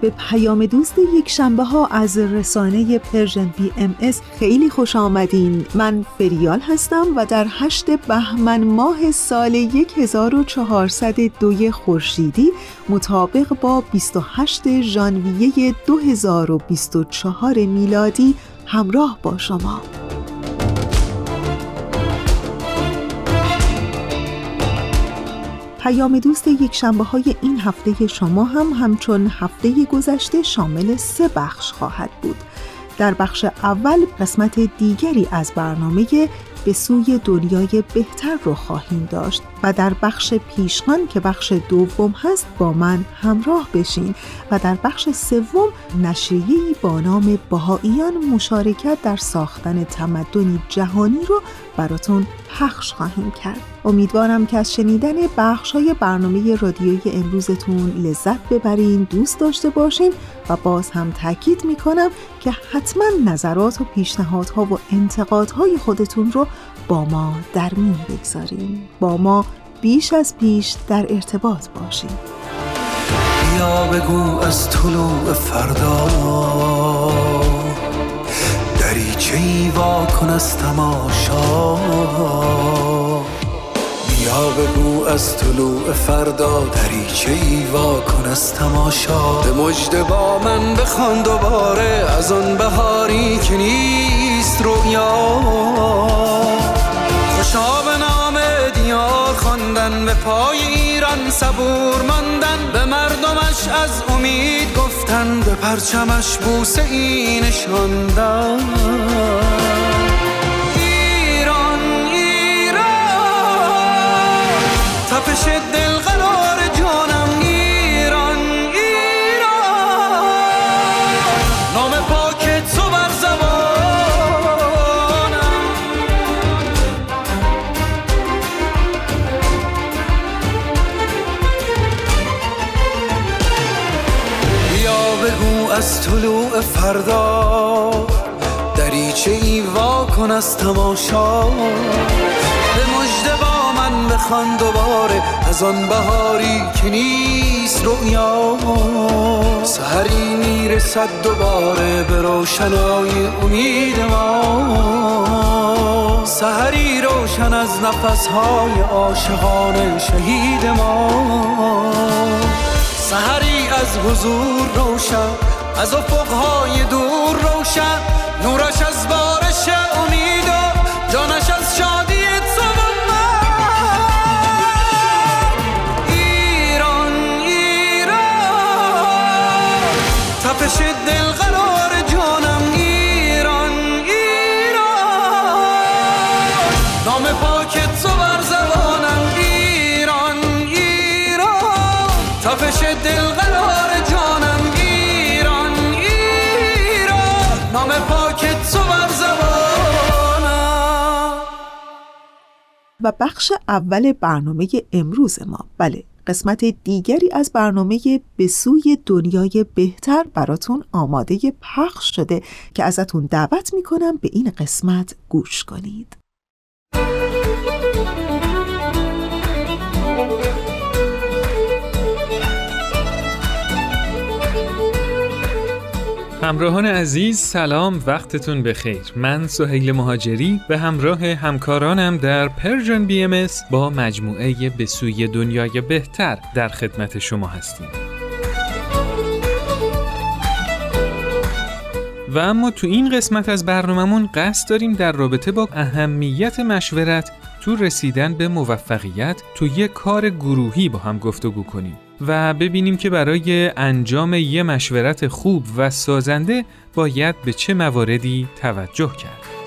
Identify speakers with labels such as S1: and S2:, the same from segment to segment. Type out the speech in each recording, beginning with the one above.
S1: به پیام دوست یک شنبه ها از رسانه Persian BMS خیلی خوش آمدین. من فریال هستم و در هشت بهمن ماه سال 1402 خورشیدی مطابق با 28 ژانویه 2024 میلادی همراه با شما. پیام دوست یک شنبه های این هفته شما هم همچون هفته گذشته شامل سه بخش خواهد بود. در بخش اول قسمت دیگری از برنامه به سوی دنیای بهتر رو خواهیم داشت. و در بخش پیشخان که بخش دوم هست با من همراه بشین و در بخش سوم نشریه‌ای با نام بهاییان مشارکت در ساختن تمدنی جهانی رو براتون پخش خواهیم کرد. امیدوارم که از شنیدن بخش های برنامه رادیویی امروزتون لذت ببرین دوست داشته باشین و باز هم تاکید می‌کنم که حتما نظرات و پیشنهادها و انتقادهای خودتون رو با ما در میون بگذاریم با ما بیش از پیش در ارتباط باشیم.
S2: یا بگو از طلوع فردا. دریچه ای کن از تماشا؟ بیا بگو از طلوع فردا. دریچه ای کن از تماشا؟ به مجد با من بخوان دوباره. از آن بهاری که نیست رویا خواندن به پای ایران صبور ماندن به مردمش از امید گفتن به پرچمش بوسه ای نشاندن. ایران ایران تپش دل فردا دریچه ای وا کن از تماشا. به مجد با من بخوان دوباره از آن بهاری که نیست رویا سهری می‌رسد دوباره به روشنای امید ما. سهری روشن از نفسهای عاشقان شهید ما. سهری از حضور روشن از افقهای دور روشن نورش از بارش امید. و
S1: بخش اول برنامه امروز ما. بله قسمت دیگری از برنامه به سوی دنیای بهتر براتون آماده پخش شده که ازتون دعوت می‌کنم به این قسمت گوش کنید.
S3: همراهان عزیز سلام وقتتون بخیر. من سهیل مهاجری به همراه همکارانم در Persian BMS با مجموعه به سوی دنیای بهتر در خدمت شما هستیم. و اما تو این قسمت از برنامهمون قصد داریم در رابطه با اهمیت مشورت تو رسیدن به موفقیت تو یک کار گروهی با هم گفتگو کنیم. و ببینیم که برای انجام یه مشورت خوب و سازنده باید به چه مواردی توجه کرد.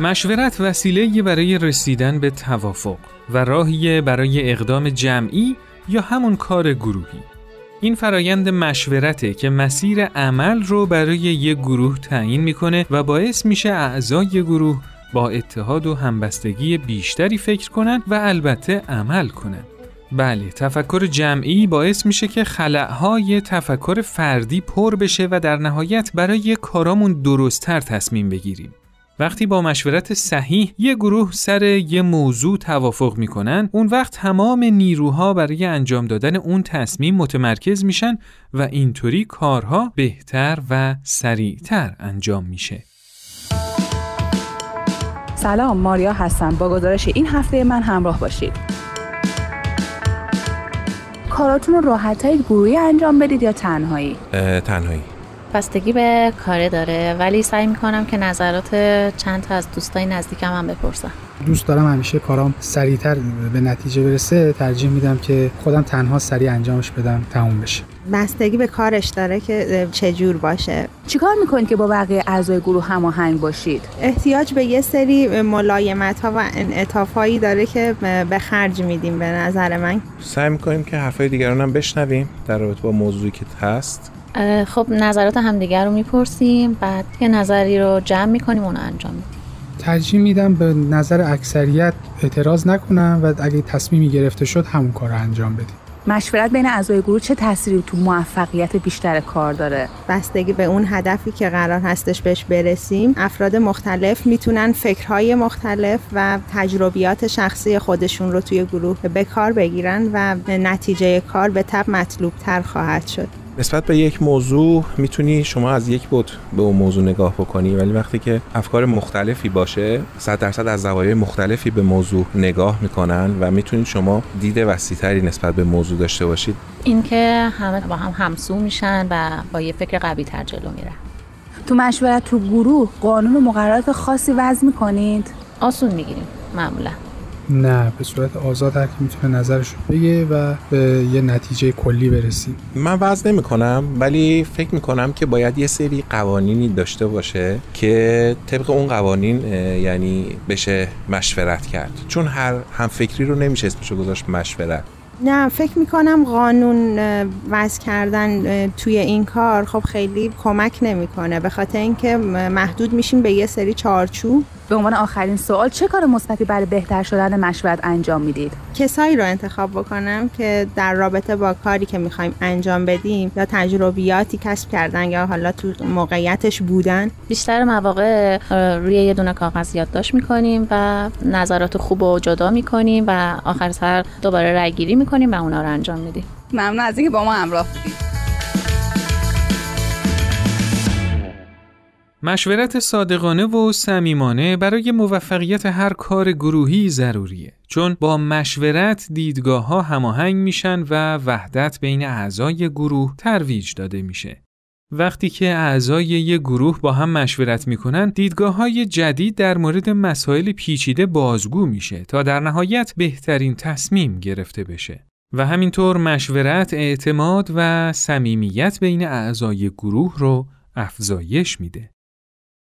S3: مشورت وسیله برای رسیدن به توافق و راهی برای اقدام جمعی یا همون کار گروهی. این فرایند مشورته که مسیر عمل رو برای یک گروه تعیین می‌کنه و باعث میشه اعضای گروه با اتحاد و همبستگی بیشتری فکر کنند و البته عمل کنند. بله تفکر جمعی باعث میشه که خلعهای تفکر فردی پر بشه و در نهایت برای کارامون درستتر تصمیم بگیریم. وقتی با مشورت صحیح یه گروه سر یه موضوع توافق می‌کنن اون وقت تمام نیروها برای انجام دادن اون تصمیم متمرکز میشن و اینطوری کارها بهتر و سریعتر انجام میشه.
S4: سلام ماریا هستم. با گزارش این هفته من همراه باشید. کاراتون رو راحت گروهی انجام بدید یا تنهایی؟
S5: تنهایی.
S6: بستگی به کاره داره. ولی سعی می‌کنم که نظرات چند تا از دوستای نزدیکم هم بپرسم.
S7: دوست دارم همیشه کارام سریعتر به نتیجه برسه. ترجیح میدم که خودم تنها سریع انجامش بدم تموم بشه.
S8: بستگی به کارش داره که چه جور باشه.
S4: چیکار می‌کنید که با بقیه اعضای گروه هماهنگ باشید؟
S8: احتیاج به یه سری ملایمت ها و انعطاف هایی داره که به خرج میدیم به نظر من.
S5: سعی می‌کنیم که حرفای دیگران هم بشنویم در رابطه با موضوعی که هست.
S6: خب نظرات همدیگر رو می‌پرسیم. بعد یه نظری رو جمع می‌کنیم اون انجام میدیم.
S7: ترجیح میدم به نظر اکثریت اعتراض نکنم و اگه تصمیمی گرفته شد همون کار رو انجام بدیم.
S4: مشورت بین اعضای گروه چه تأثیری تو موفقیت بیشتر کار داره؟
S8: بستگی به اون هدفی که قرار هستش بهش برسیم افراد مختلف می‌تونن فکرهای مختلف و تجربیات شخصی خودشون رو توی گروه به کار بگیرن و نتیجه کار به تب مطلوب تر خواهد شد.
S5: نسبت به یک موضوع می‌تونی شما از یک بود به اون موضوع نگاه بکنی ولی وقتی که افکار مختلفی باشه صد درصد از زوایای مختلفی به موضوع نگاه می‌کنن و می‌تونید شما دید وسیعتری نسبت به موضوع داشته باشید.
S6: اینکه همه با هم همسو میشن و با یه فکر قوی تر جلو میرن.
S4: تو مشورت تو گروه قانون و مقررات خاصی وضع می‌کنید؟
S6: آسون می‌گیریم معمولا.
S7: نه به صورت آزاد هر کی می‌تونه نظرش رو بگه و به یه نتیجه کلی برسیم.
S5: من وضع نمی کنم ولی فکر می کنم که باید یه سری قوانینی داشته باشه که طبق اون قوانین یعنی بشه مشورت کرد. چون هر هم فکری رو نمیشه اسمشو گذاشت مشورت.
S8: نه فکر می‌کنم قانون وضع کردن توی این کار خب خیلی کمک نمی‌کنه. به خاطر اینکه محدود میشیم به یه سری چارچوب.
S4: به عنوان آخرین سوال چه کار مثبتی برای بهتر شدن مشورت انجام می‌دید؟
S8: کسایی رو انتخاب بکنم که در رابطه با کاری که می‌خوایم انجام بدیم یا تجربیاتی کسب کردن یا حالا تو موقعیتش بودن.
S6: بیشتر مواقع روی یه دونه کاغذ یادداشت می‌کنیم و نظرات خوب رو جدا می‌کنیم و آخر سر دوباره رای گیری می‌کنیم و اونا رو انجام میدیم.
S4: ممنون از اینکه با ما همراه بودید.
S3: مشورت صادقانه و صمیمانه برای موفقیت هر کار گروهی ضروریه چون با مشورت دیدگاه ها هماهنگ میشن و وحدت بین اعضای گروه ترویج داده میشه. وقتی که اعضای یک گروه با هم مشورت می‌کنن دیدگاه های جدید در مورد مسائل پیچیده بازگو میشه تا در نهایت بهترین تصمیم گرفته بشه. و همینطور مشورت اعتماد و صمیمیت بین اعضای گروه رو افزایش میده.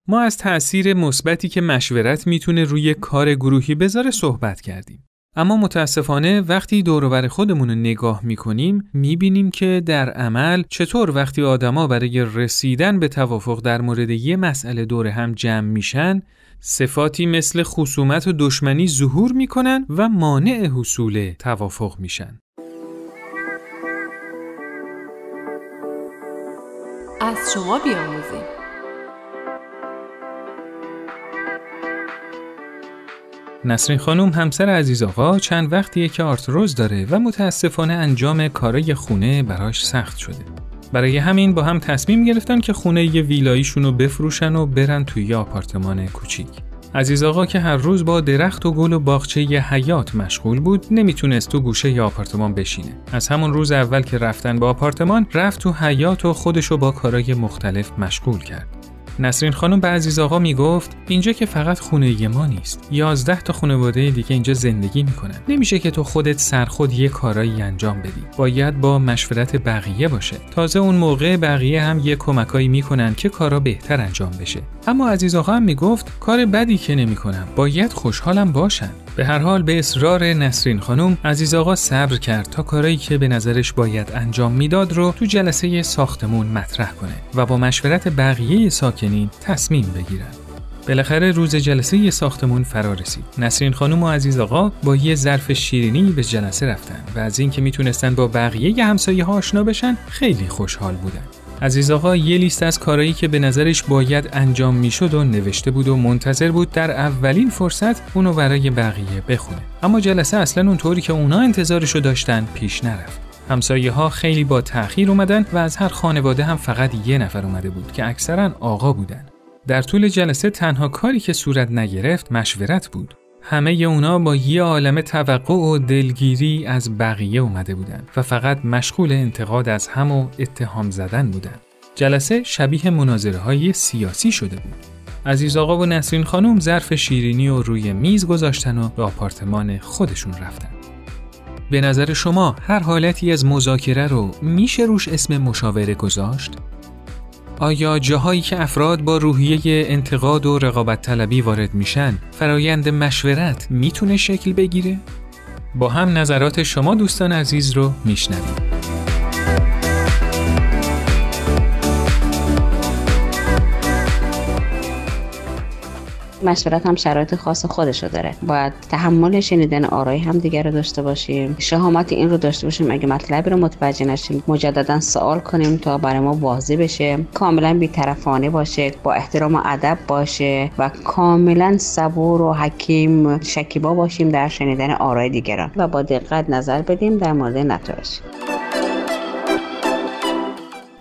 S3: ما از تأثیر مثبتی که مشورت می‌تونه روی کار گروهی بذاره صحبت کردیم. اما متاسفانه وقتی دوروبر خودمون رو نگاه می‌کنیم می‌بینیم که در عمل چطور وقتی آدما برای رسیدن به توافق در مورد یه مسئله دور هم جمع میشن صفاتی مثل خصومت و دشمنی ظهور می‌کنن و مانع حصول توافق میشن.
S9: از شما بیاموزیم
S3: نسرین خانم همسر عزیز آقا چند وقتیه که آرتروز داره و متاسفانه انجام کارای خونه براش سخت شده. برای همین با هم تصمیم گرفتن که خونه یه ویلاییشون رو بفروشن و برن توی یه آپارتمان کوچیک. عزیز آقا که هر روز با درخت و گل و باغچه ی حیات مشغول بود نمی‌تونست تو گوشه ی آپارتمان بشینه از همون روز اول که رفتن به آپارتمان رفت تو حیات و خودشو با کارای مختلف مشغول کرد نسرین خانم به عزیز آقا می‌گفت اینجا که فقط خونه ما نیست. یازده تا خانواده دیگه اینجا زندگی می‌کنن. نمیشه که تو خودت سرخود یه کارایی انجام بدی. باید با مشورت بقیه باشه. تازه اون موقع بقیه هم یه کمکایی می‌کنن که کارا بهتر انجام بشه. اما عزیز آقا هم می‌گفت کار بدی که نمی‌کنم. باید خوشحالم باشن. به هر حال به اصرار نسرین خانم عزیز آقا صبر کرد تا کارایی که به نظرش باید انجام می‌داد رو تو جلسه ساختمون مطرح کنه و با مشورت بقیه ساکنین تصمیم بگیرن. بالاخره روز جلسه ساختمون فرا رسید. نسرین خانم و عزیز آقا با یه ظرف شیرینی به جلسه رفتن و از اینکه می‌تونستن با بقیه همسایه ها آشنا بشن خیلی خوشحال بودن. عزیز آقا یه لیست از کارهایی که به نظرش باید انجام می‌شد و نوشته بود و منتظر بود در اولین فرصت اونو برای بقیه بخونه. اما جلسه اصلا اونطوری که اونا انتظارشو داشتن پیش نرفت. همسایه ها خیلی با تأخیر اومدن و از هر خانواده هم فقط یه نفر اومده بود که اکثرا آقا بودن. در طول جلسه تنها کاری که صورت نگرفت مشورت بود. همه اونا با یه عالم توقع و دلگیری از بقیه اومده بودند و فقط مشغول انتقاد از هم و اتهام زدن بودن. جلسه شبیه مناظره های سیاسی شده بود. عزیز آقا و نسرین خانم ظرف شیرینی و روی میز گذاشتن و به آپارتمان خودشون رفتن. به نظر شما هر حالتی از مذاکره رو میشه روش اسم مشاوره گذاشت؟ آیا جاهایی که افراد با روحیه انتقاد و رقابت طلبی وارد میشن فرایند مشورت می‌تونه شکل بگیره؟ با هم نظرات شما دوستان عزیز رو میشنویم.
S10: مشورت هم شرایط خاص خودش رو داره. باید تحمل شنیدن آرای هم دیگر رو داشته باشیم. شهامت این رو داشته باشیم. اگه مطلبی رو متوجه نشیم مجددا سوال کنیم تا برای ما واضح بشه. کاملا بیطرفانه باشه با احترام و ادب باشه و کاملا صبور و حکیم شکیبا باشیم در شنیدن آرای دیگران. و با دقت نظر بدیم در مورد نتایج.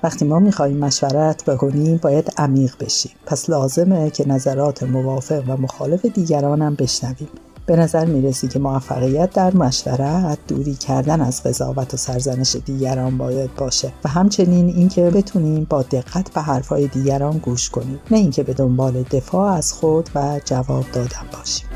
S11: وقتی ما می‌خواهیم مشورت بکنیم باید عمیق بشیم. پس لازمه که نظرات موافق و مخالف دیگران هم بشنویم. به نظر می‌رسی که موفقیت در مشورت دوری کردن از قضاوت و سرزنش دیگران باید باشه و همچنین اینکه بتونیم با دقت به حرفهای دیگران گوش کنیم. نه اینکه به دنبال دفاع از خود و جواب دادن باشیم.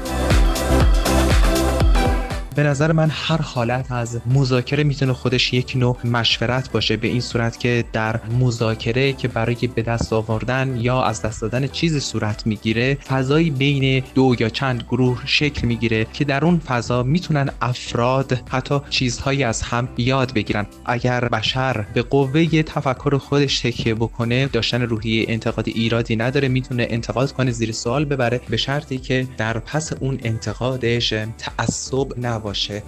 S12: به نظر من هر حالت از مذاکره می‌تونه خودش یک نوع مشورت باشه به این صورت که در مذاکره که برای به دست آوردن یا از دست دادن چیزی صورت می‌گیره فضایی بین دو یا چند گروه شکل می‌گیره که در اون فضا می‌تونن افراد حتی چیزهایی از هم یاد بگیرن. اگر بشر به قوه تفکر خودش تکیه بکنه داشتن روحی انتقادی ایرادی نداره می‌تونه انتقاد کنه زیر سوال ببره به شرطی که در پس اون انتقادش تعصب نباشه. باشه.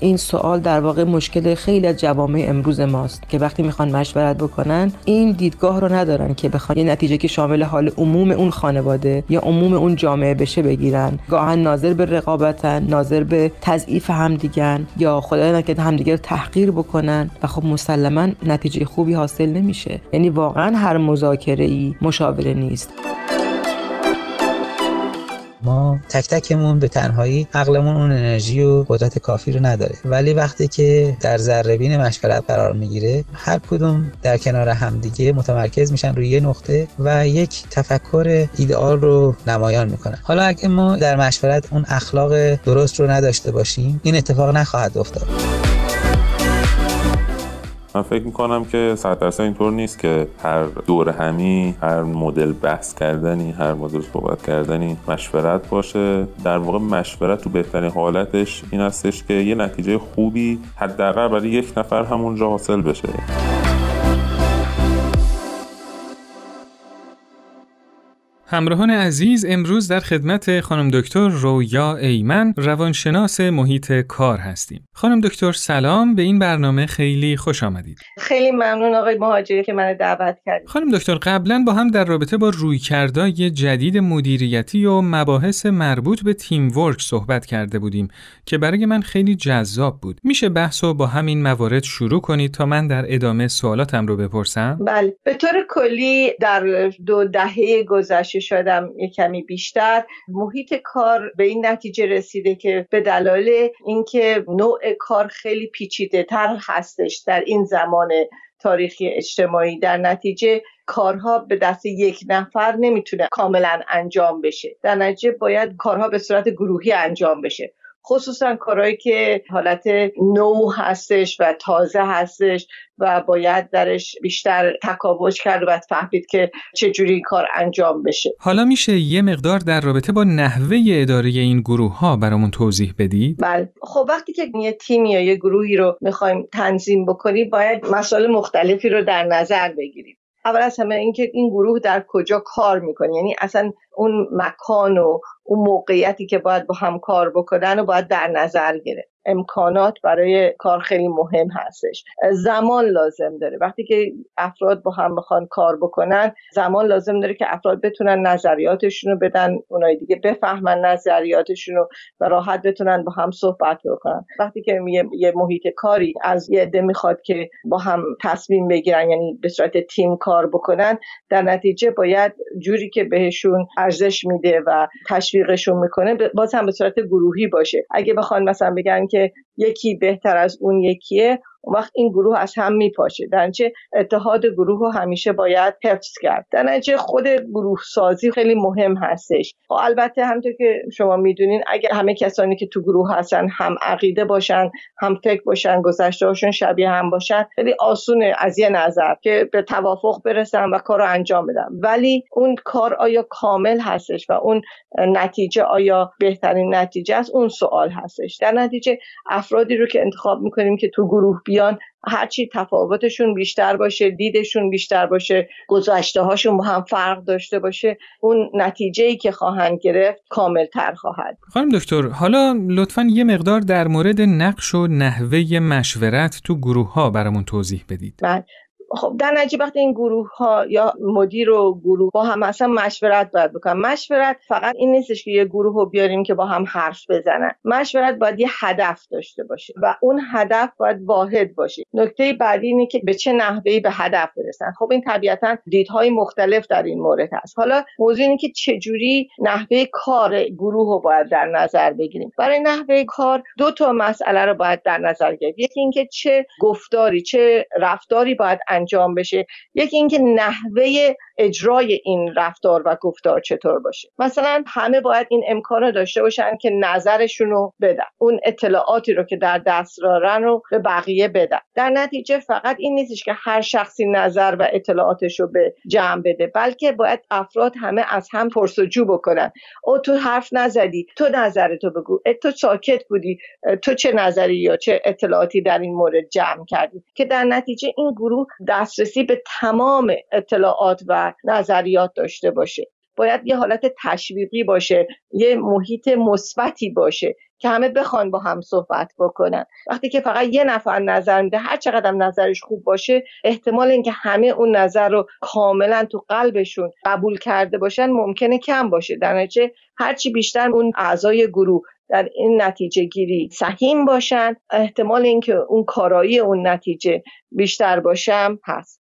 S13: این سوال در واقع مشکل خیلی از جوامع امروز ماست که وقتی می‌خوان مشورت بکنن این دیدگاه رو ندارن که بخوان یه نتیجه که شامل حال عموم اون خانواده یا عموم اون جامعه بشه بگیرن. گاهن ناظر به رقابتن ناظر به تضعیف همدیگن یا خدای که همدیگه رو تحقیر بکنن و خب مسلما نتیجه خوبی حاصل نمیشه. یعنی واقعا هر مذاکره ای مشاوره نیست.
S14: ما تک تکمون به تنهایی عقلمون اون انرژی و قدرت کافی رو نداره. ولی وقتی که در ذره بین مشورت قرار می‌گیره هر کدوم در کنار همدیگه متمرکز میشن روی یه نقطه و یک تفکر ایدئال رو نمایان می‌کنن. حالا اگه ما در مشورت اون اخلاق درست رو نداشته باشیم این اتفاق نخواهد افتاد.
S15: من فکر می‌کنم که صد درصد اینطور نیست که هر دور همی هر مدل بحث کردنی هر مدل صحبت کردنی مشورت باشه. در واقع مشورت تو بهترین حالتش این هستش که یه نتیجه خوبی حداقل برای یک نفر همونجا حاصل بشه.
S3: همراهان عزیز امروز در خدمت خانم دکتر رویا ایمن روانشناس محیط کار هستیم. خانم دکتر سلام به این برنامه خیلی خوش آمدید.
S16: خیلی ممنون آقای مهاجری که من دعوت کردید.
S3: خانم دکتر قبلا با هم در رابطه با رویکردهای جدید مدیریتی و مباحث مربوط به تیم ورک صحبت کرده بودیم که برای من خیلی جذاب بود. میشه بحث رو با همین موارد شروع کنید تا من در ادامه سوالاتم رو بپرسم؟
S16: بله به طور کلی در دو دهه گذشته شدم یک کمی بیشتر. محیط کار به این نتیجه رسیده که به دلایل اینکه نوع کار خیلی پیچیده تر هستش در این زمان تاریخی اجتماعی. در نتیجه کارها به دست یک نفر نمی‌تونه کاملا انجام بشه. در نتیجه باید کارها به صورت گروهی انجام بشه. خصوصا کارهایی که حالت نو هستش و تازه هستش و باید درش بیشتر تکاوش کرد و فهمید که چجوری این کار انجام بشه.
S3: حالا میشه یه مقدار در رابطه با نحوه اداره این گروه ها برامون توضیح بدید؟
S16: بله. خب وقتی که یه تیمی یا یه گروهی رو می‌خوایم تنظیم بکنیم باید مسائل مختلفی رو در نظر بگیریم. اول از همه اینکه این گروه در کجا کار می‌کنه. یعنی اصلا اون مکان و اون موقعیتی که باید با هم کار بکنن و باید در نظر گرفت. امکانات برای کار خیلی مهم هستش. زمان لازم داره. وقتی که افراد با هم بخوان کار بکنن زمان لازم داره که افراد بتونن نظریاتشون رو بدن اونای دیگه بفهمن نظریاتشون رو و راحت بتونن با هم صحبت بکنن. وقتی که یه محیط کاری از یه عده می‌خواد که با هم تصمیم بگیرن یعنی به صورت تیم کار بکنن در نتیجه باید جوری که بهشون ارزش میده و تشویقشون می‌کنه باز هم به صورت گروهی باشه. اگه بخوان مثلا بگن که یکی بهتر از اون یکیه اون وقت این گروه از هم میپاشه. در اتحاد گروه رو همیشه باید حفظ کرد. در خود گروه سازی خیلی مهم هستش. و خب البته همونطور که شما می‌دونین اگر همه کسانی که تو گروه هستن هم عقیده باشن هم فکر باشن گذشته هاشون شبیه هم باشن خیلی آسونه از یه نظر که به توافق برسن و کار رو انجام بدن. ولی اون کار آیا کامل هستش و اون نتیجه آیا بهترین نتیجه است؟ اون سوال هستش. در نتیجه افرادی رو که انتخاب می‌کنیم که تو گروه بیان هرچی تفاوتشون بیشتر باشه دیدشون بیشتر باشه گذشته هاشون با هم فرق داشته باشه اون نتیجه ای که خواهند گرفت کامل تر خواهد
S3: خانم دکتر حالا لطفا یه مقدار در مورد نقش و نحوه مشورت تو گروه ها برامون توضیح بدید.
S16: بله. خب در نتیجه وقتی این گروه ها یا مدیر و گروه با هم اصلا مشورت باید بکنن مشورت فقط این نیستش که یه گروه رو بیاریم که با هم حرف بزنن. مشورت باید یه هدف داشته باشه و اون هدف باید واحد باشه. نکته بعدی اینه که به چه نحوهی به هدف برسن. خب این طبیعتا دیدهای مختلف در این مورد هست. حالا موضوع اینه که چجوری نحوه کار گروه رو باید در نظر بگیریم. برای نحوه کار دو تا مسئله رو باید در نظر گرفت. یکی اینکه چه گفتاری چه رفتاری باید انجام بشه. یکی اینکه نحوه اجرای این رفتار و گفتار چطور باشه. مثلا همه باید این امکان رو داشته باشن که نظرشون رو بدن. اون اطلاعاتی رو که در دست دارن رو به بقیه بدن. در نتیجه فقط این نیستش که هر شخصی نظر و اطلاعاتش رو به جمع بده بلکه باید افراد همه از هم پرسجو بکنن. او تو حرف نزدی تو نظرتو بگو. تو ساکت بودی. تو چه نظری یا چه اطلاعاتی در این مورد جمع کردی؟ که در نتیجه این گروه دسترسی به تمام اطلاعات و نظریات داشته باشه. باید یه حالت تشویقی باشه یه محیط مثبتی باشه که همه بخوان با هم صحبت بکنن. وقتی که فقط یه نفر نظر میده هر چقدر نظرش خوب باشه احتمال اینکه همه اون نظر رو کاملا تو قلبشون قبول کرده باشن ممکنه کم باشه. در نتیجه هرچی بیشتر اون اعضای گروه در این نتیجه گیری سهیم باشن احتمال اینکه اون کارایی اون نتیجه بیشتر باشم هست.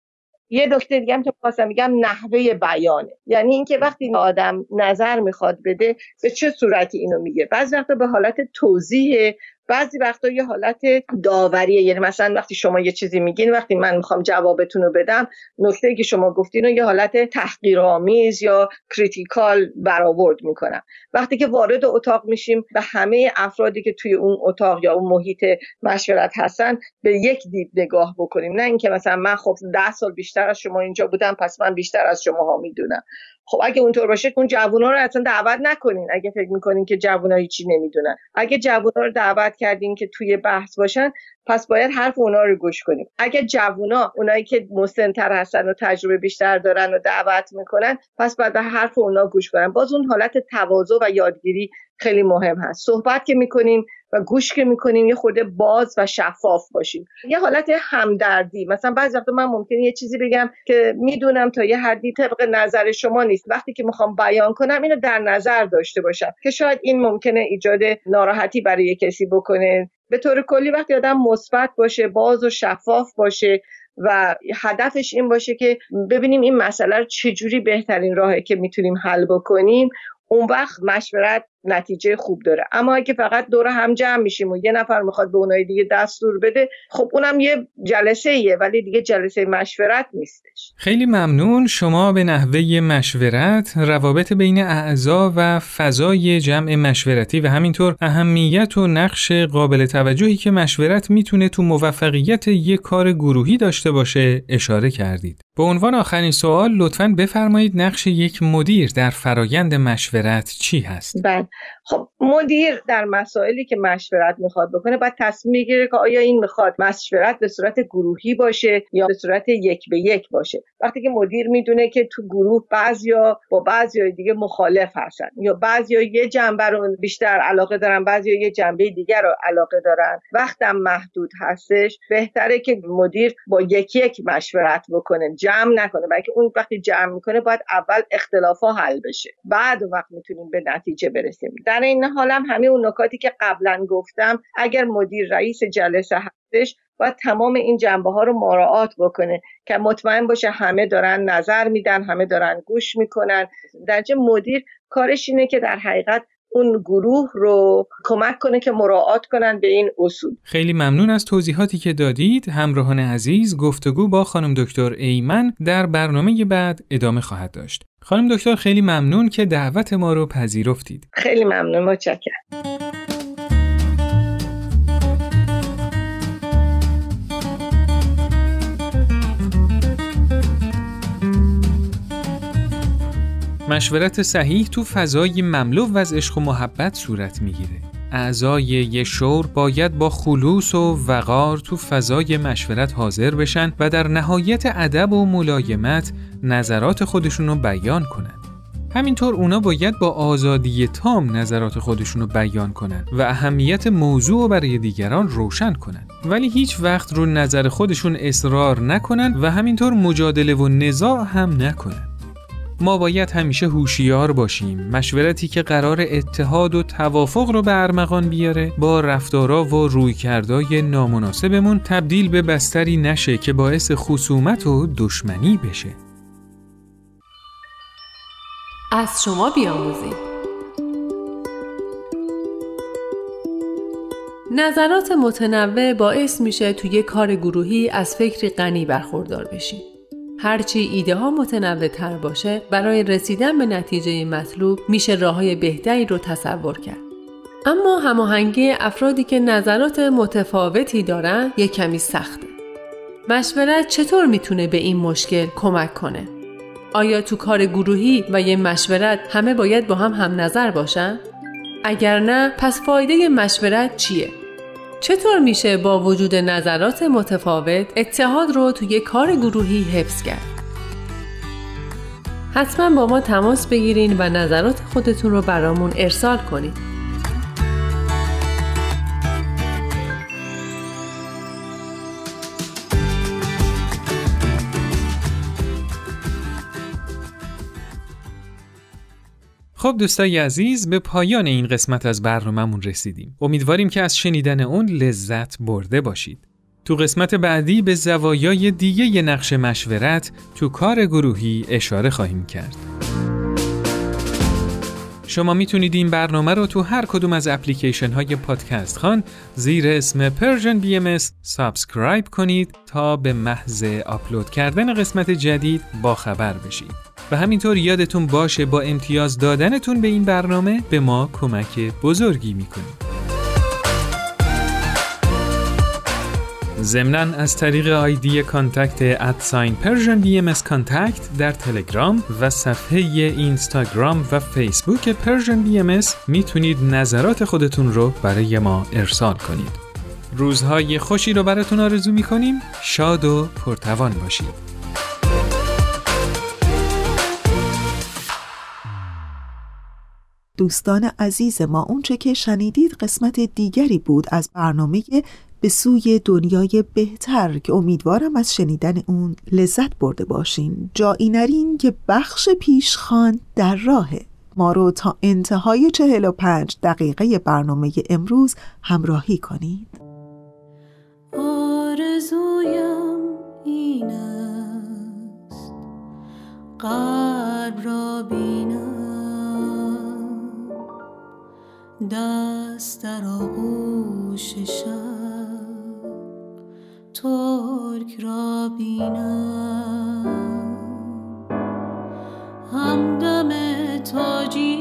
S16: یه دکتر دیگه هم که خواستم میگم نحوه بیانه. یعنی اینکه وقتی آدم نظر می‌خواد بده به چه صورتی اینو میگه؟ بعضی وقتا به حالت توضیح بعضی وقتا یه حالت داوریه. یعنی مثلا وقتی شما یه چیزی میگین وقتی من می‌خوام جوابتون رو بدم نکته که شما گفتین رو یه حالت تحقیرآمیز یا critical برآورد می‌کنم. وقتی که وارد اتاق میشیم به همه افرادی که توی اون اتاق یا اون محیط مشورت هستن به یک دید نگاه بکنیم. نه اینکه مثلا من خب ده سال بیشتر از شما اینجا بودم پس من بیشتر از شما ها می‌دونم. خب اگه اونطور باشه اون جوونا رو اصلا دعوت نکنین. اگه فکر می‌کنین که جوونا هیچی نمی‌دونن. اگه جوونا رو دعوت کردین که توی بحث باشن پس باید حرف اونا رو گوش کنیم. اگه جوونا اونایی که مسنتر هستن و تجربه بیشتر دارن و دعوت می‌کنن پس باید به حرف اونا گوش کنن باز اون حالت تواضع و یادگیری خیلی مهم هست. صحبت که می‌کنیم و گوش که می‌کنیم یه خورده باز و شفاف باشیم. یه حالت همدردی. مثلا بعضی وقتا من ممکنه یه چیزی بگم که می‌دونم تا یه حدی طبق نظر شما نیست. وقتی که می‌خوام بیان کنم اینو در نظر داشته باشم که شاید این ممکنه ایجاد ناراحتی برای کسی بکنه. به طور کلی وقتی آدم مثبت باشه باز و شفاف باشه و هدفش این باشه که ببینیم این مسئله رو چجوری بهترین راهه که می‌تونیم حل بکنیم اون وقت مشورت نتیجه خوب داره. اما اگه فقط دور هم جمع میشیم و یه نفر می‌خواد به اونای دیگه دستور بده خب اونم یه جلسه ایه ولی دیگه جلسه مشورت نیستش.
S3: خیلی ممنون. شما به نحوه مشورت روابط بین اعضا و فضای جمع مشورتی و همینطور اهمیت و نقش قابل توجهی که مشورت می‌تونه تو موفقیت یک کار گروهی داشته باشه اشاره کردید. به عنوان آخرین سوال لطفا بفرمایید نقش یک مدیر در فرایند مشورت چی هست؟
S16: بله. خب مدیر در مسائلی که مشورت می‌خواد بکنه باید تصمیم بگیره که آیا این می‌خواد مشورت به صورت گروهی باشه یا به صورت یک به یک باشه. وقتی که مدیر می‌دونه که تو گروه بعضیا با بعضی دیگه مخالف هستن یا بعضیا یه جنبه رو بیشتر علاقه دارن بعضیا یه جنبه دیگر رو علاقه دارن وقتم محدود هستش بهتره که مدیر با یکی یک مشورت بکنه جمع نکنه. بلکه اون وقتی جمع می‌کنه باید اول اختلاف حل بشه. بعد وقت می‌تونیم به نتیجه برسیم. در این حال هم همه اون نکاتی که قبلا گفتم اگر مدیر رئیس جلسه هستش باید تمام این جنبه ها رو مراعات بکنه که مطمئن باشه همه دارن نظر میدن همه دارن گوش می‌کنن. در مدیر کارش اینه که در حقیقت اون گروه رو کمک کنه که مراعات کنن به این اصول.
S3: خیلی ممنون از توضیحاتی که دادید. همراهان عزیز گفتگو با خانم دکتر ایمن در برنامه بعد ادامه خواهد داشت. خانم دکتر خیلی ممنون که دعوت ما رو پذیرفتید
S16: خیلی ممنون متشکرم
S3: مشورت صحیح تو فضای مملو از عشق و محبت صورت می‌گیره. اعضای یه شور باید با خلوص و وقار تو فضای مشورت حاضر بشن و در نهایت ادب و ملایمت نظرات خودشون رو بیان کنن. همینطور اونا باید با آزادی تام نظرات خودشون رو بیان کنن و اهمیت موضوع رو برای دیگران روشن کنن ولی هیچ وقت رو نظر خودشون اصرار نکنن و همینطور مجادله و نزاع هم نکنن ما باید همیشه هوشیار باشیم. مشورتی که قرار اتحاد و توافق رو به ارمغان بیاره با رفتارا و رویکردای نامناسبمون تبدیل به بستری نشه که باعث خصومت و دشمنی بشه.
S9: از شما بیاموزیم. نظرات متنوع باعث میشه توی کار گروهی از فکری غنی برخوردار بشیم. هرچی ایده ها متنوع تر باشه برای رسیدن به نتیجه مطلوب میشه راه های بهتری رو تصور کرد. اما هماهنگی افرادی که نظرات متفاوتی دارن یک کمی سخته. مشورت چطور می‌تونه به این مشکل کمک کنه؟ آیا تو کار گروهی و یه مشورت همه باید با هم هم نظر باشن؟ اگر نه پس فایده مشورت چیه؟ چطور میشه با وجود نظرات متفاوت اتحاد رو توی کار گروهی حفظ کرد؟ حتما با ما تماس بگیرین و نظرات خودتون رو برامون ارسال کنید.
S3: خب دوستای عزیز به پایان این قسمت از برنامهمون رسیدیم. امیدواریم که از شنیدن اون لذت برده باشید. تو قسمت بعدی به زوایای دیگه ی نقش مشورت تو کار گروهی اشاره خواهیم کرد. شما می‌تونید این برنامه رو تو هر کدوم از اپلیکیشن های پادکست خوان زیر اسم BMS subscribe کنید تا به محض آپلود کردن قسمت جدید با خبر بشید. و همینطور یادتون باشه با امتیاز دادنتون به این برنامه به ما کمک بزرگی می‌کنید. ضمنا از طریق آیدی contact at sign Persian BMS contact در تلگرام و صفحه اینستاگرام و فیسبوک Persian BMS می‌تونید نظرات خودتون رو برای ما ارسال کنید. روزهای خوشی رو براتون آرزو می‌کنیم شاد و پرتوان باشید.
S1: دوستان عزیز ما اونچه که شنیدید قسمت دیگری بود از برنامه به سوی دنیای بهتر که امیدوارم از شنیدن اون لذت برده باشین جایی نرین که بخش پیشخان در راهه. ما رو تا انتهای چهل و پنج دقیقه برنامه امروز همراهی کنید.
S17: آرزویم این است. قلب را بینم. دست در آغوش ترک را بینم. همدم تاجیک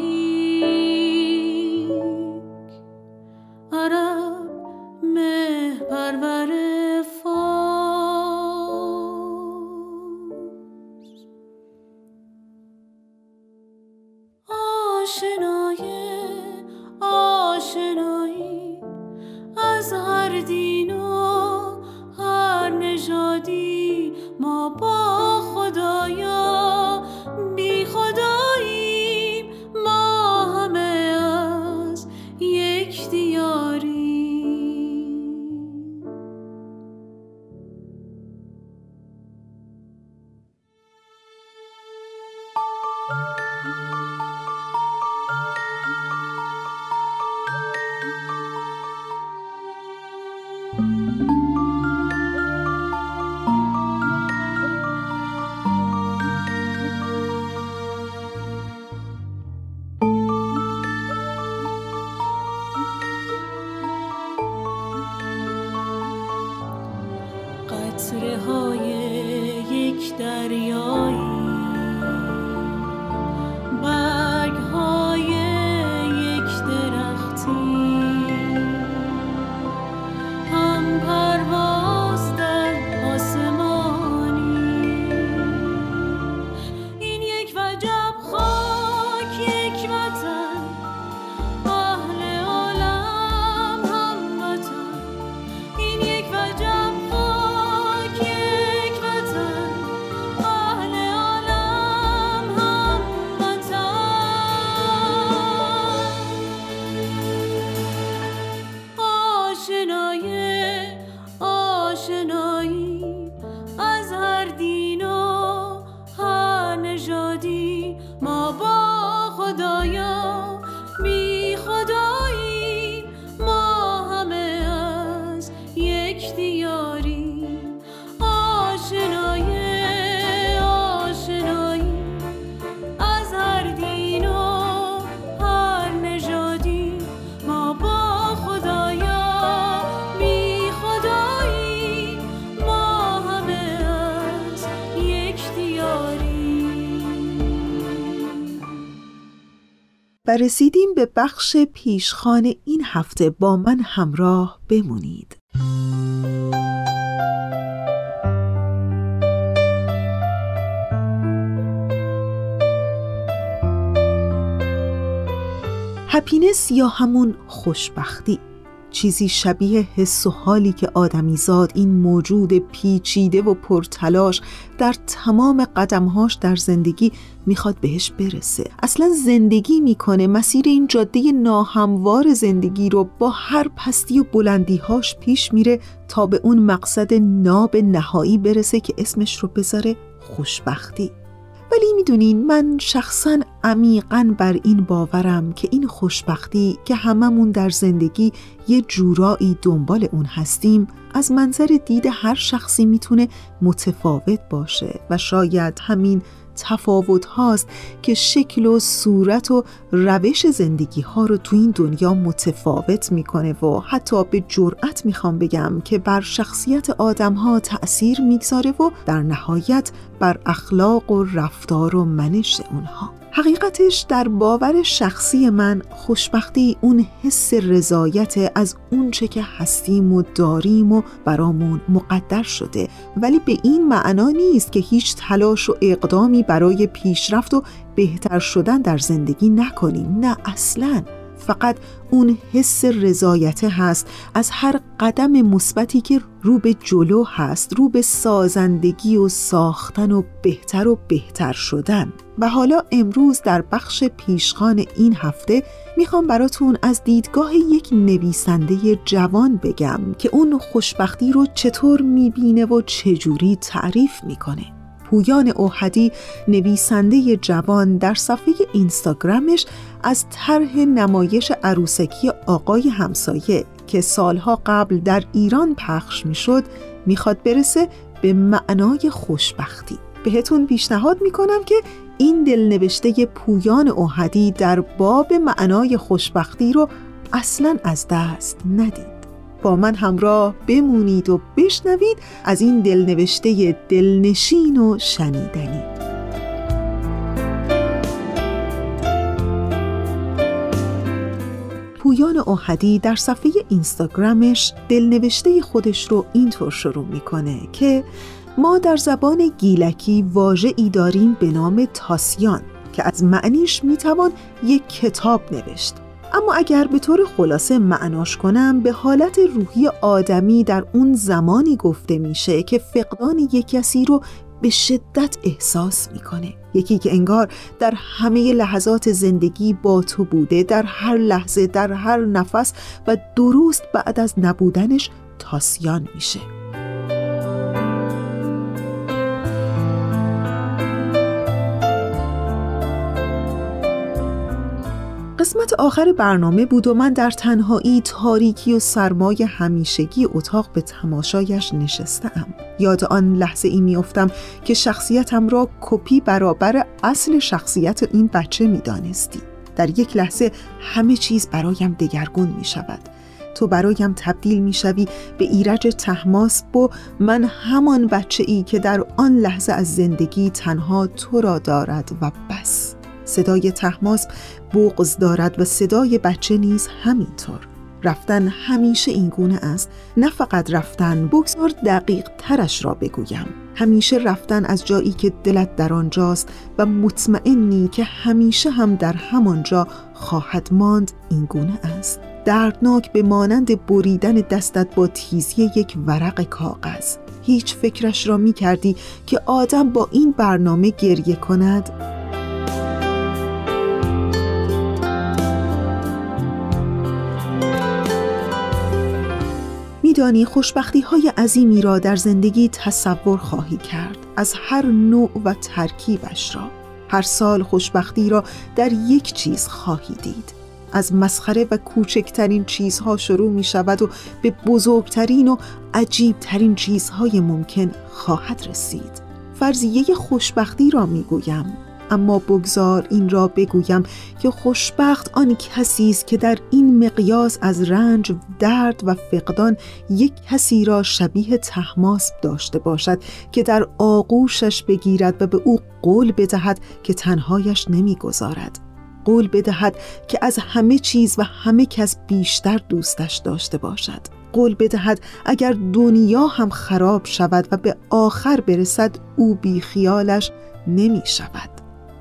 S1: و رسیدیم به بخش پیشخان این هفته. با من همراه بمونید. هپینس یا همون خوشبختی؟ چیزی شبیه حس و حالی که آدمیزاد این موجود پیچیده و پرتلاش در تمام قدمهاش در زندگی می‌خواد بهش برسه. اصلا زندگی می‌کنه مسیر این جاده ناهموار زندگی رو با هر پستی و بلندیهاش پیش میره تا به اون مقصد ناب نهایی برسه که اسمش رو بذاره خوشبختی. ولی می‌دونین من شخصا عمیقا بر این باورم که این خوشبختی که هممون در زندگی یه جورایی دنبال اون هستیم از منظر دید هر شخصی می‌تونه متفاوت باشه و شاید همین تفاوت هاست که شکل و صورت و روش زندگی ها رو تو این دنیا متفاوت می‌کنه و حتی به جرأت می‌خوام بگم که بر شخصیت آدم ها تأثیر می‌گذاره و در نهایت بر اخلاق و رفتار و منش اونها. حقیقتش در باور شخصی من خوشبختی اون حس رضایت از اونچه که هستیم و داریم و برامون مقدر شده. ولی به این معنا نیست که هیچ تلاش و اقدامی برای پیشرفت و بهتر شدن در زندگی نکنیم. نه اصلاً. فقط اون حس رضایت هست از هر قدم مثبتی که رو به جلو هست رو به سازندگی و ساختن و بهتر و بهتر شدن. و حالا امروز در بخش پیشخان این هفته می‌خوام براتون از دیدگاه یک نویسنده جوان بگم که اون خوشبختی رو چطور می‌بینه و چجوری تعریف می‌کنه. پویان اوحدی نویسنده جوان در صفحه اینستاگرامش از طرح نمایش عروسکی آقای همسایه که سالها قبل در ایران پخش می‌شد می‌خواد برسه به معنای خوشبختی. بهتون پیشنهاد می‌کنم که این دلنوشته پویان اوحدی در باب معنای خوشبختی رو اصلا از دست ندید. با من همراه بمونید و بشنوید از این دلنوشته دلنشین و شنیدنی. پویان اوهدی در صفحه اینستاگرامش دلنوشته خودش رو اینطور شروع می‌کنه که ما در زبان گیلکی واژه ای داریم به نام تاسیان که از معنیش می‌توان یک کتاب نوشت. اما اگر به طور خلاصه معناش کنم به حالت روحی آدمی در اون زمانی گفته میشه که فقدان یک کسی رو به شدت احساس می‌کنه. یکی که انگار در همه لحظات زندگی با تو بوده در هر لحظه در هر نفس و درست بعد از نبودنش تاسیان میشه. قسمت آخر برنامه بود و من در تنهایی تاریکی و سرمای همیشگی اتاق به تماشایش نشستم یاد آن لحظه ای میافتم که شخصیتم را کپی برابر اصل شخصیت این بچه می‌دانستی. در یک لحظه همه چیز برایم دگرگون می شود تو برایم تبدیل می شوی به ایرج تحماس و من همان بچه ای که در آن لحظه از زندگی تنها تو را دارد و بس. صدای تحماس بغز دارد و صدای بچه نیز همینطور. رفتن همیشه این گونه است. نه فقط رفتن بگذار دقیق ترش را بگویم. همیشه رفتن از جایی که دلت در آنجاست و مطمئنی که همیشه هم در همانجا خواهد ماند این گونه است. دردناک به مانند بریدن دستت با تیزی یک ورق کاغذ. هیچ فکرش را می کردی که آدم با این برنامه گریه کند؟ میدانی خوشبختی های عظیمی را در زندگی تصور خواهی کرد. از هر نوع و ترکیبش را هر سال خوشبختی را در یک چیز خواهی دید. از مسخره و کوچکترین چیزها شروع می شود و به بزرگترین و عجیبترین چیزهای ممکن خواهد رسید. فرضیه خوشبختی را می گویم اما بگذار این را بگویم که خوشبخت آن کسی است که در این مقیاس از رنج درد و فقدان یک کسی را شبیه تحماس داشته باشد که در آغوشش بگیرد و به او قول بدهد که تنهایش نمی‌گذارد. قول بدهد که از همه چیز و همه کس بیشتر دوستش داشته باشد. قول بدهد اگر دنیا هم خراب شود و به آخر برسد او بیخیالش نمی شود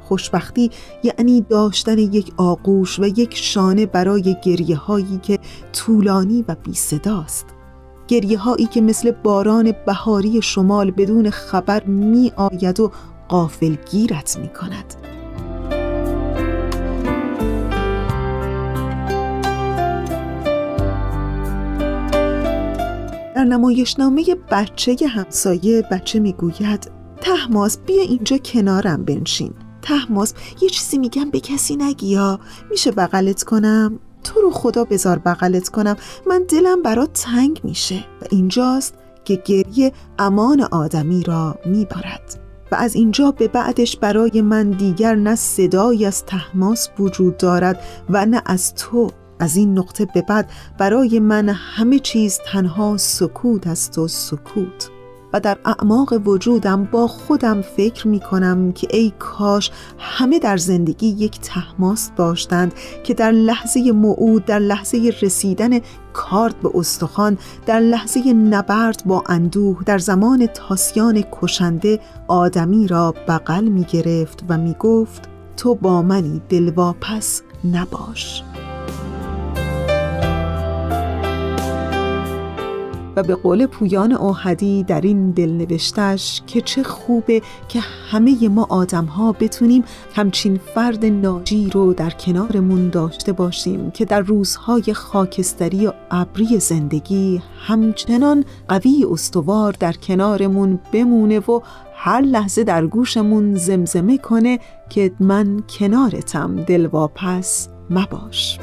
S1: خوشبختی یعنی داشتن یک آغوش و یک شانه برای گریه هایی که طولانی و بی صداست گریه هایی که مثل باران بهاری شمال بدون خبر می آید و قافل گیرت می کند در نمایشنامه بچه همسایه بچه می‌گوید تحماس بیا اینجا کنارم بنشین. تحماس یه چیزی میگم به کسی نگیا میشه بغلت کنم؟ تو رو خدا بذار بغلت کنم. من دلم برات تنگ میشه. و اینجاست که گریه امان آدمی را میبارد و از اینجا به بعدش برای من دیگر نه صدایی از تحماس وجود دارد و نه از تو. از این نقطه به بعد برای من همه چیز تنها سکوت است و سکوت. و در اعماق وجودم با خودم فکر می کنم که ای کاش همه در زندگی یک تحماس داشتند که در لحظه موعود در لحظه رسیدن کارد به استخوان در لحظه نبرد با اندوه در زمان تاسیان کشنده آدمی را بغل می گرفت و می گفت تو با منی دلواپس نباش. و به قول پویان اوهدی در این دلنوشتش که چه خوبه که همه ما آدم ها بتونیم همچین فرد ناجی رو در کنارمون داشته باشیم که در روزهای خاکستری و ابری زندگی همچنان قوی استوار در کنارمون بمونه و هر لحظه در گوشمون زمزمه کنه که من کنارتم دلواپس مباش.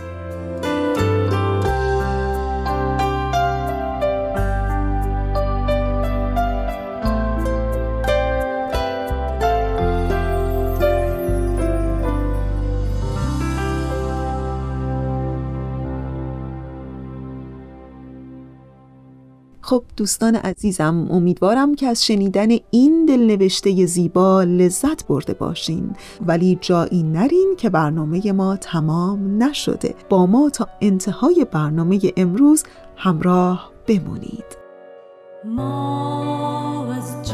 S1: خب دوستان عزیزم امیدوارم که از شنیدن این دلنوشته زیبا لذت برده باشین. ولی جایی نرین که برنامه ما تمام نشده. با ما تا انتهای برنامه امروز همراه بمونید.
S17: ما از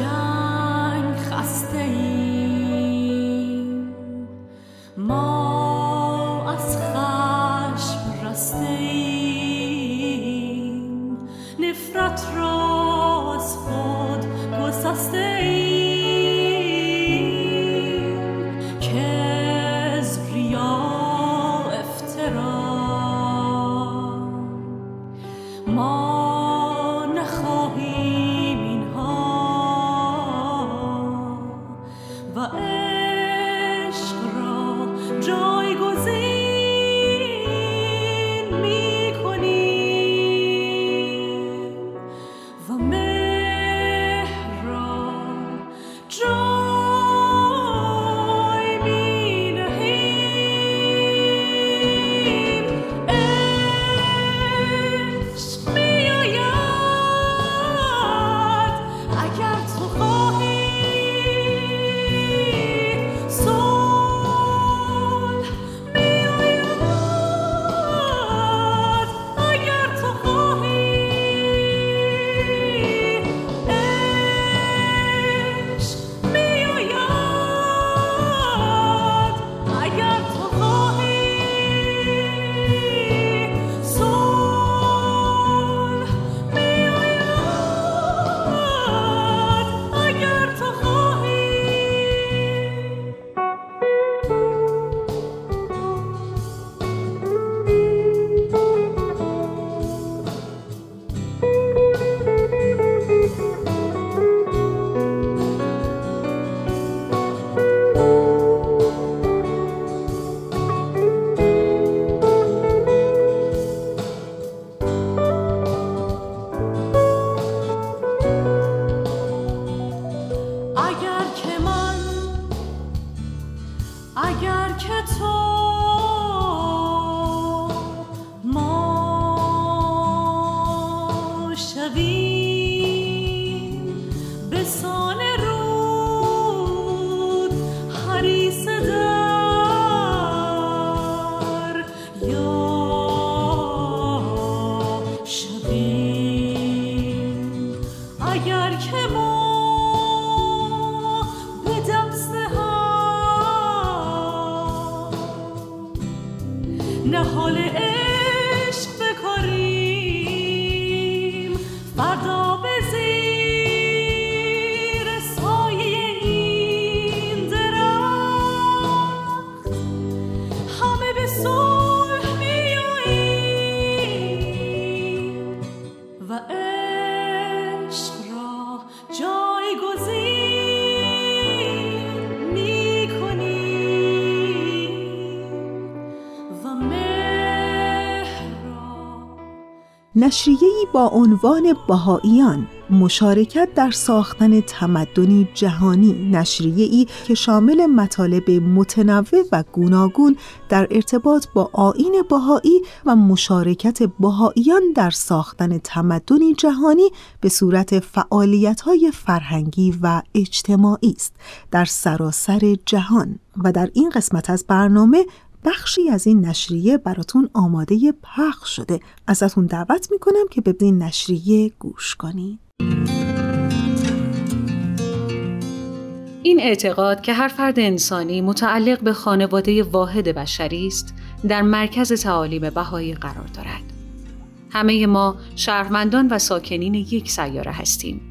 S17: stay. اگر
S1: نشریه‌ای با عنوان بهاییان مشارکت در ساختن تمدنی جهانی نشریه ای که شامل مطالب متنوع و گوناگون در ارتباط با آین بهایی و مشارکت بهاییان در ساختن تمدنی جهانی به صورت فعالیت‌های فرهنگی و اجتماعی است در سراسر جهان. و در این قسمت از برنامه بخشی از این نشریه براتون آماده پخش شده ازتون دعوت می‌کنم که به این نشریه گوش کنید
S18: این اعتقاد که هر فرد انسانی متعلق به خانواده واحد بشری است در مرکز تعالیم بهایی قرار دارد. همه ما شهروندان و ساکنین یک سیاره هستیم.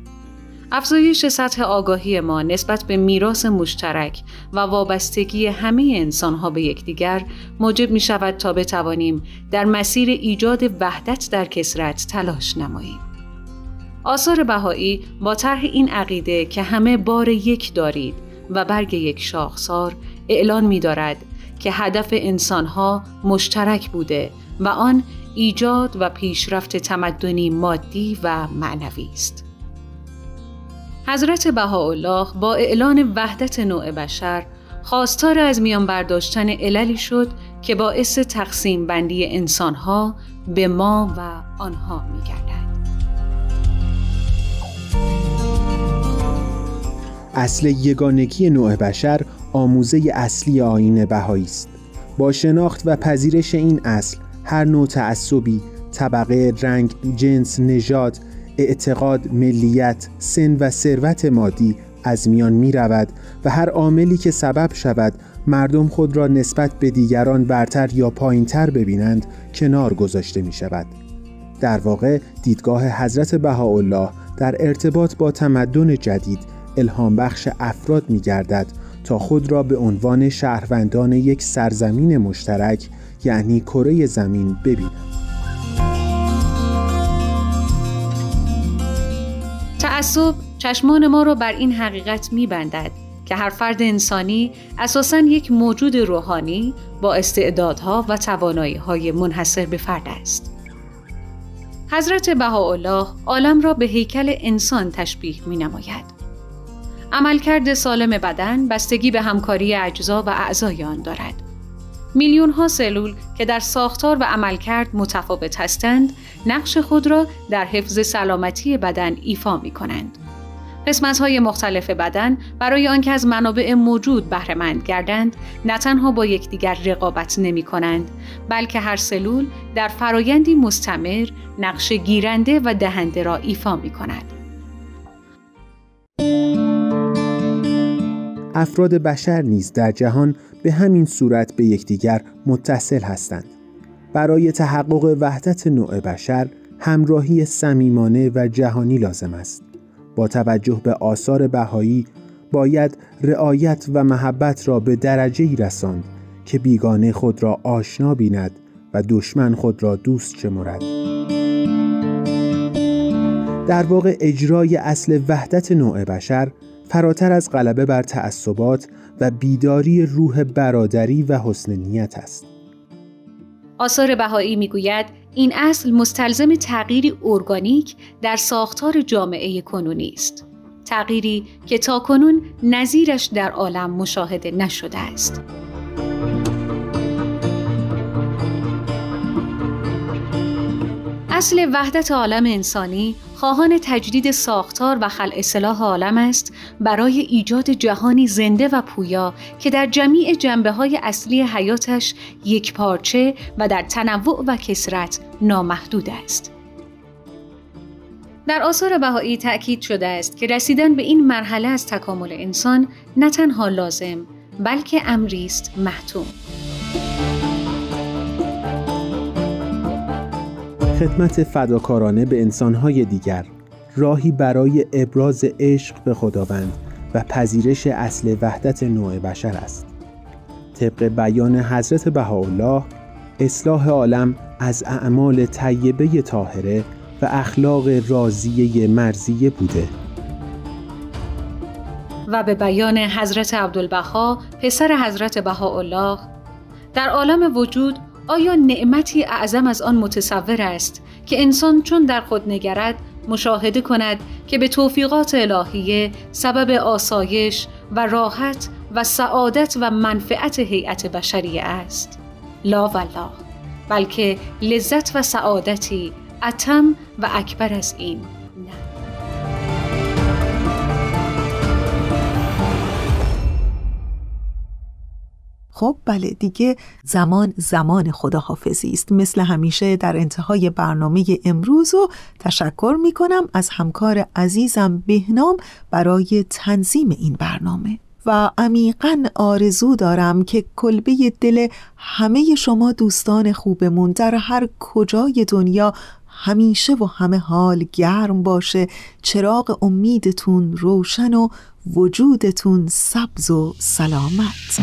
S18: افزایش سطح آگاهی ما نسبت به میراث مشترک و وابستگی همه انسانها به یکدیگر موجب می شود تا بتوانیم در مسیر ایجاد وحدت در کسرت تلاش نماییم. آثار بهایی با طرح این عقیده که همه بار یک دارید و برگ یک شاخسار اعلان می دارد که هدف انسانها مشترک بوده و آن ایجاد و پیشرفت تمدنی مادی و معنوی است. حضرت بهاءالله با اعلان وحدت نوع بشر خواستار از میان برداشتن عللی شد که باعث تقسیم بندی انسانها به ما و آنها می.
S19: اصل یگانگی نوع بشر آموزه اصلی آین بهایی است. با شناخت و پذیرش این اصل هر نوع تعصبی، طبقه، رنگ، جنس، نژاد، اعتقاد، ملیت، سن و ثروت مادی از میان می رود و هر عاملی که سبب شود مردم خود را نسبت به دیگران برتر یا پایینتر ببینند کنار گذاشته می شود. در واقع دیدگاه حضرت بهاءالله در ارتباط با تمدن جدید الهام بخش افراد می گردد تا خود را به عنوان شهروندان یک سرزمین مشترک یعنی کره زمین ببینند.
S18: تعصب چشمان ما را بر این حقیقت می بندد که هر فرد انسانی اساساً یک موجود روحانی با استعدادها و توانایی های منحصر به فرد است. حضرت بهاءالله عالم را به هیکل انسان تشبیه می نماید. عملکرد سالم بدن بستگی به همکاری اجزا و اعضای آن دارد. میلیون ها سلول که در ساختار و عملکرد متفاوت هستند، نقش خود را در حفظ سلامتی بدن ایفا می کنند. قسمت های مختلف بدن برای آنکه از منابع موجود بهرهمند گردند نه تنها با یکدیگر رقابت نمی کنند بلکه هر سلول در فرایندی مستمر نقش گیرنده و دهنده را ایفا می کند.
S19: افراد بشر نیز در جهان به همین صورت به یکدیگر متصل هستند. برای تحقق وحدت نوع بشر همراهی صمیمانه و جهانی لازم است. با توجه به آثار بهایی باید رعایت و محبت را به درجه ای رساند که بیگانه خود را آشنا بیند و دشمن خود را دوست شمرد. در واقع اجرای اصل وحدت نوع بشر فراتر از غلبه بر تعصبات و بیداری روح برادری و حسن نیت است.
S18: آثار بهایی می‌گوید این اصل مستلزم تغییری ارگانیک در ساختار جامعه کنونی است. تغییری که تاکنون نظیرش در عالم مشاهده نشده است. اصل وحدت عالم انسانی خواهان تجدید ساختار و خلع اصلاح عالم است برای ایجاد جهانی زنده و پویا که در جمیع جنبه های اصلی حیاتش یک پارچه و در تنوع و کسرت نامحدود است. در آثار بهایی تأکید شده است که رسیدن به این مرحله از تکامل انسان نه تنها لازم بلکه امری است محتوم.
S19: خدمت فداکارانه به انسانهای دیگر راهی برای ابراز عشق به خداوند و پذیرش اصل وحدت نوع بشر است. طبق بیان حضرت بهاءالله اصلاح عالم از اعمال طیبه طاهره و اخلاق راضیه مرزیه بوده.
S18: و به بیان حضرت عبدالبها پسر حضرت بهاءالله در عالم وجود آیا نعمتی اعظم از آن متصور است که انسان چون در خود نگرد مشاهده کند که به توفیقات الهیه سبب آسایش و راحت و سعادت و منفعت هیئت بشریه است؟ لا والله بلکه لذت و سعادتی اتم و اکبر از این.
S1: خب بله دیگه زمان زمان خداحافظی است. مثل همیشه در انتهای برنامه امروز و تشکر می کنم از همکار عزیزم بهنام برای تنظیم این برنامه. و عمیقا آرزو دارم که کلبه دل همه شما دوستان خوبمون در هر کجای دنیا همیشه و همه حال گرم باشه. چراغ امیدتون روشن و وجودتون سبز و سلامت.